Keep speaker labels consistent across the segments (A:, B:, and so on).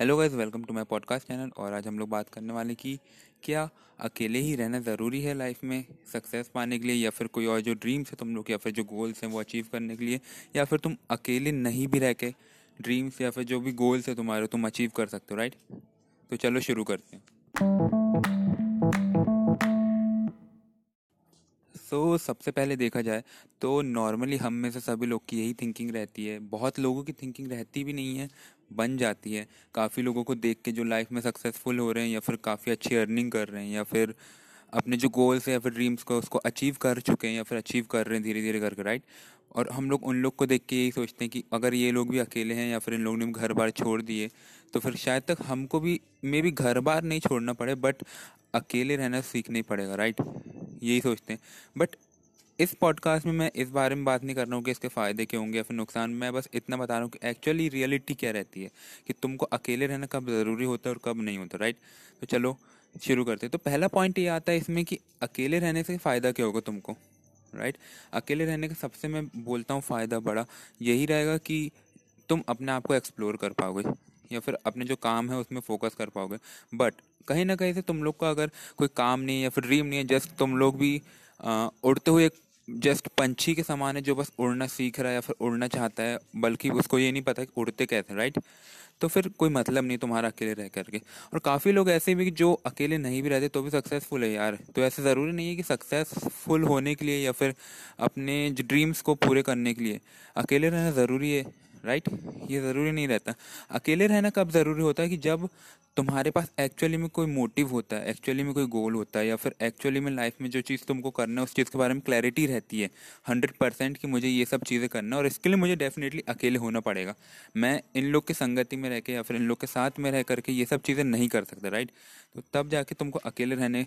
A: Hello guys welcome to my podcast channel और आज हम लोग बात करने वाले कि क्या अकेले ही रहना ज़रूरी है लाइफ में? सक्सेस पाने के लिए या फिर कोई और जो ड्रीम्स है तुम लोग या फिर जो गोल्स हैं वो अचीव करने के लिए या फिर तुम अकेले नहीं भी रह के ड्रीम्स या फिर जो भी गोल्स है तुम्हारे, तुम अचीव कर सकते हो राइट तो चलो शुरू करते हैं। सो so, सबसे पहले देखा जाए तो नॉर्मली हम में से सभी लोग की यही थिंकिंग रहती है। बहुत लोगों की थिंकिंग रहती भी नहीं है बन जाती है। काफ़ी लोगों को देख के जो लाइफ में सक्सेसफुल हो रहे हैं या फिर काफ़ी अच्छी अर्निंग कर रहे हैं या फिर अपने जो गोल्स हैं या फिर ड्रीम्स को उसको अचीव कर चुके हैं या फिर अचीव कर रहे हैं धीरे धीरे करके राइट और हम लोग उन लोग को देख के यही सोचते हैं कि अगर ये लोग भी अकेले हैं या फिर इन लोगों ने घर बार छोड़ दिए तो फिर शायद तक हमको भी मे भी घर बार नहीं छोड़ना पड़े बट अकेले रहना सीखना ही पड़ेगा राइट यही सोचते हैं। बट इस पॉडकास्ट में मैं इस बारे में बात नहीं कर रहा हूँ कि इसके फ़ायदे क्या होंगे या फिर नुकसान। मैं बस इतना बता रहा हूँ कि एक्चुअली रियलिटी क्या रहती है, कि तुमको अकेले रहना कब ज़रूरी होता है और कब नहीं होता राइट तो चलो, शुरू करते तो पहला पॉइंट ये आता है इसमें कि अकेले रहने से फ़ायदा क्या होगा तुमको? राइट अकेले रहने का सबसे मैं बोलता हूँ फ़ायदा बड़ा यही रहेगा कि तुम अपने आप को एक्सप्लोर कर पाओगे या फिर अपने जो काम है उसमें फोकस कर पाओगे। बट कहीं ना कहीं से तुम लोग का अगर कोई काम नहीं है या फिर ड्रीम नहीं है जस्ट तुम लोग भी उड़ते हुए जस्ट पंछी के समान है जो बस उड़ना सीख रहा है या फिर उड़ना चाहता है, बल्कि उसको ये नहीं पता कि उड़ते कैसे राइट तो फिर कोई मतलब नहीं तुम्हारा अकेले रह करके। और काफ़ी लोग ऐसे भी जो अकेले नहीं भी रहते तो भी सक्सेसफुल है यार। तो ऐसे ज़रूरी नहीं है कि सक्सेसफुल होने के लिए या फिर अपने ड्रीम्स को पूरे करने के लिए। अकेले रहना ज़रूरी है। राइट ये ज़रूरी नहीं रहता। अकेले रहना कब ज़रूरी होता है कि जब तुम्हारे पास एक्चुअली में कोई मोटिव होता है एक्चुअली में कोई गोल होता है, या फिर एक्चुअली में लाइफ में जो चीज़ तुमको करना है, उस चीज़ के बारे में क्लैरिटी रहती है हंड्रेड परसेंट कि मुझे ये सब चीज़ें करना है, और इसके लिए मुझे डेफिनेटली अकेले होना पड़ेगा। मैं इन लोग की संगति में रह के या फिर इन लोग के साथ में रह करके ये सब चीज़ें नहीं कर सकता राइट तो तब जाके तुमको अकेले रहने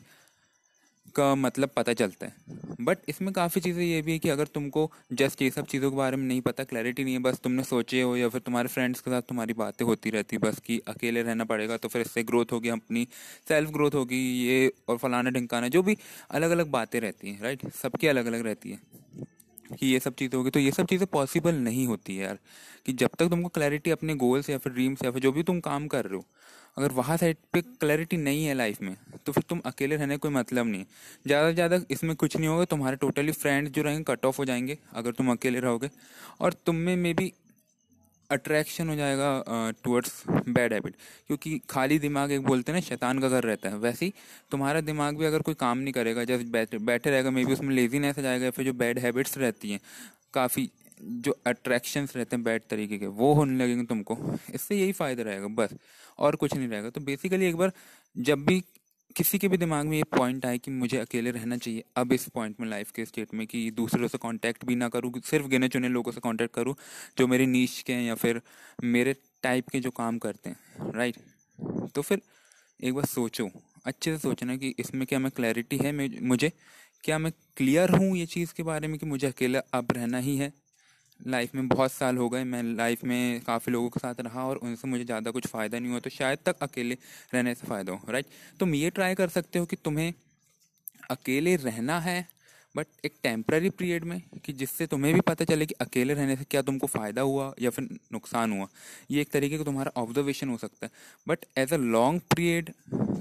A: का मतलब पता चलता है। बट इसमें काफ़ी चीज़ें ये भी है कि अगर तुमको जस्ट ये सब चीज़ों के बारे में नहीं पता क्लैरिटी नहीं है, बस तुमने सोचे हो या फिर तुम्हारे फ्रेंड्स के साथ तुम्हारी बातें होती रहती बस कि अकेले रहना पड़ेगा तो फिर इससे ग्रोथ होगी, अपनी सेल्फ ग्रोथ होगी, ये और फलाना ढिंकाना, जो भी अलग अलग बातें रहती हैं राइट सबकी अलग अलग रहती है कि ये सब चीज़ें होगी। तो ये सब चीज़ें पॉसिबल नहीं होती यार, कि जब तक तुमको क्लैरिटी अपने गोल्स या फिर ड्रीम्स या फिर जो भी तुम काम कर रहे हो अगर वहाँ साइड पे क्लैरिटी नहीं है लाइफ में तो फिर तुम अकेले रहने कोई मतलब नहीं। ज़्यादा से ज़्यादा इसमें कुछ नहीं होगा, तुम्हारे टोटली फ्रेंड जो रहेंगे कट ऑफ़ हो जाएँगे, अगर तुम अकेले रहोगे। और तुम में मे बी अट्रैक्शन हो जाएगा टुवर्ड्स बैड हैबिट क्योंकि खाली दिमाग एक बोलते हैं ना, शैतान का घर रहता है। वैसे ही तुम्हारा दिमाग भी अगर कोई काम नहीं करेगा, जैसे बैठे बैठे रहेगा मे बी उसमें लेजीनेस आ जाएगा फिर जो बैड हैबिट्स रहती हैं, काफ़ी जो अट्रैक्शंस रहते हैं बैड तरीके के, वो होने लगेंगे तुमको। इससे यही फ़ायदा रहेगा, बस। और कुछ नहीं रहेगा। तो बेसिकली एक बार जब भी किसी के भी दिमाग में ये पॉइंट आए कि मुझे अकेले रहना चाहिए, अब इस पॉइंट में लाइफ के स्टेट में कि दूसरों से कांटेक्ट भी ना करूँ, सिर्फ़ गिने चुने लोगों से कांटेक्ट करूँ, जो मेरी नीच के हैं या फिर मेरे टाइप के जो काम करते हैं राइट तो फिर एक बार सोचो, अच्छे से सोचना कि इसमें क्या मैं क्लैरिटी है मुझे क्या मैं क्लियर हूँ ये चीज़ के बारे में कि मुझे अकेला अब रहना ही है? लाइफ में बहुत साल हो गए, मैं लाइफ में काफ़ी लोगों के साथ रहा और उनसे मुझे ज़्यादा कुछ फ़ायदा नहीं हुआ तो शायद तक अकेले रहने से फ़ायदा हो राइट तुम ये ट्राई कर सकते हो कि तुम्हें अकेले रहना है बट एक टेम्प्ररी पीरियड में कि जिससे तुम्हें भी पता चले कि अकेले रहने से क्या तुमको फ़ायदा हुआ या फिर नुकसान हुआ। ये एक तरीके का तुम्हारा ऑब्जर्वेशन हो सकता है। But as a long period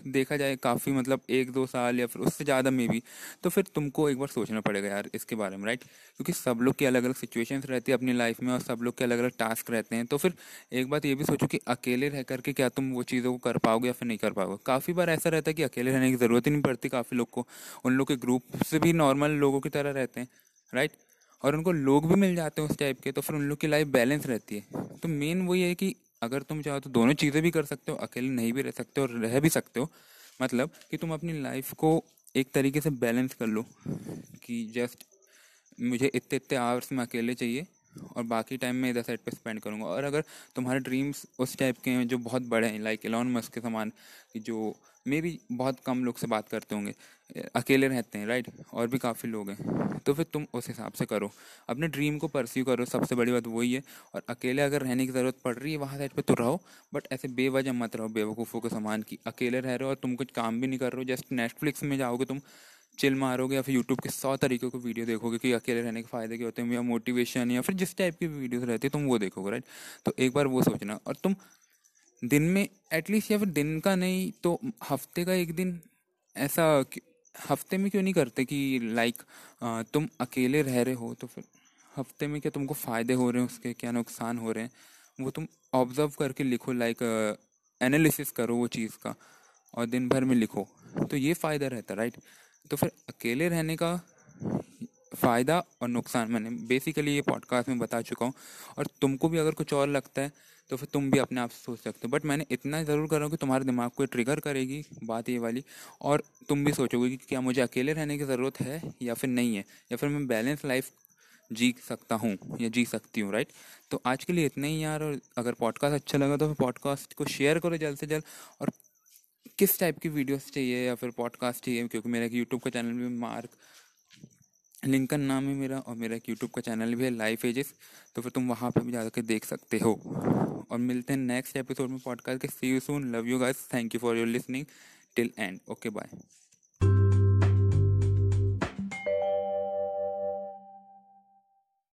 A: देखा जाए काफ़ी मतलब एक दो साल या फिर उससे ज़्यादा में भी तो फिर तुमको एक बार सोचना पड़ेगा यार इसके बारे में राइट क्योंकि सब लोग की अलग अलग सिचुएशंस रहती है अपनी लाइफ में और सब लोग के अलग अलग टास्क रहते हैं। तो फिर एक बात ये भी सोचो कि अकेले रह करके क्या तुम वो चीज़ों को कर पाओगे या फिर नहीं कर पाओगे? काफ़ी बार ऐसा रहता है कि अकेले रहने की ज़रूरत ही नहीं पड़ती काफ़ी लोग को। उन लोग के ग्रुप से भी नॉर्मल लोगों की तरह रहते हैं राइट और उनको लोग भी मिल जाते हैं उस टाइप के तो फिर उन लोग की लाइफ बैलेंस रहती है। तो मेन वही है कि अगर तुम चाहो तो दोनों चीज़ें भी कर सकते हो, अकेले नहीं भी रह सकते हो और रह भी सकते हो। मतलब कि तुम अपनी लाइफ को एक तरीके से बैलेंस कर लो कि जस्ट मुझे इतने इतने आवर्स में अकेले चाहिए और बाकी टाइम मैं इधर साइड पे स्पेंड करूँगा। और अगर तुम्हारे ड्रीम्स उस टाइप के हैं जो बहुत बड़े हैं लाइक एलॉन मस्क के समान जो मे भी बहुत कम लोग से बात करते होंगे, अकेले रहते हैं राइट और भी काफ़ी लोग हैं। तो फिर तुम उस हिसाब से करो। अपने ड्रीम को परस्यू करो, सबसे बड़ी बात वही है। और अकेले अगर रहने की ज़रूरत पड़ रही है, वहाँ साइड पे तो रहो बट ऐसे बेवजह मत रहो, बेवकूफ़ों के सामान, की अकेले रह रहे हो और तुम कुछ काम भी नहीं कर रहे हो। जस्ट नेटफ्लिक्स में जाओगे तुम चिल मारोगे या फिर यूट्यूब के सौ तरीकों को वीडियो देखोगे कि अकेले रहने के फ़ायदे क्या होते हैं, या मोटिवेशन या फिर जिस टाइप की वीडियोस रहती है, तुम वो देखोगे राइट तो एक बार वो सोचना। और तुम दिन में एटलीस्ट या फिर दिन का नहीं तो हफ़्ते का एक दिन ऐसा हफ़्ते में क्यों नहीं करते कि लाइक तुम अकेले रह रहे हो तो फिर हफ़्ते में क्या तुमको फ़ायदे हो रहे हैं उसके, क्या नुकसान हो रहे हैं? वो तुम ऑब्ज़र्व करके लिखो लाइक एनालिसिस करो वो चीज़ का, और दिन भर में लिखो। तो ये फ़ायदा रहता राइट तो फिर अकेले रहने का फ़ायदा और नुकसान, मैंने बेसिकली ये पॉडकास्ट में बता चुका हूँ। और तुमको भी अगर कुछ और लगता है तो फिर तुम भी अपने आप से सोच सकते हो। बट मैंने इतना ज़रूर करा कि तुम्हारे दिमाग को ट्रिगर करेगी बात ये वाली। और तुम भी सोचोगे कि क्या मुझे अकेले रहने की ज़रूरत है या फिर नहीं है, या फिर मैं बैलेंस लाइफ जी सकता हूँ या जी सकती हूँ राइट तो आज के लिए इतना ही यार। और अगर पॉडकास्ट अच्छा लगा तो फिर पॉडकास्ट को शेयर करो जल्द से जल्द। और किस टाइप की वीडियोस चाहिए या फिर पॉडकास्ट चाहिए? क्योंकि मेरा एक यूट्यूब का चैनल भी मार्क लिंकन नाम है मेरा और मेरा एक यूट्यूब का चैनल भी है लाइफ एजेस तो फिर तुम वहाँ पर भी जाकर देख सकते हो। और मिलते हैं नेक्स्ट एपिसोड में पॉडकास्ट के। See you soon love you guys thank you for your listening till end okay bye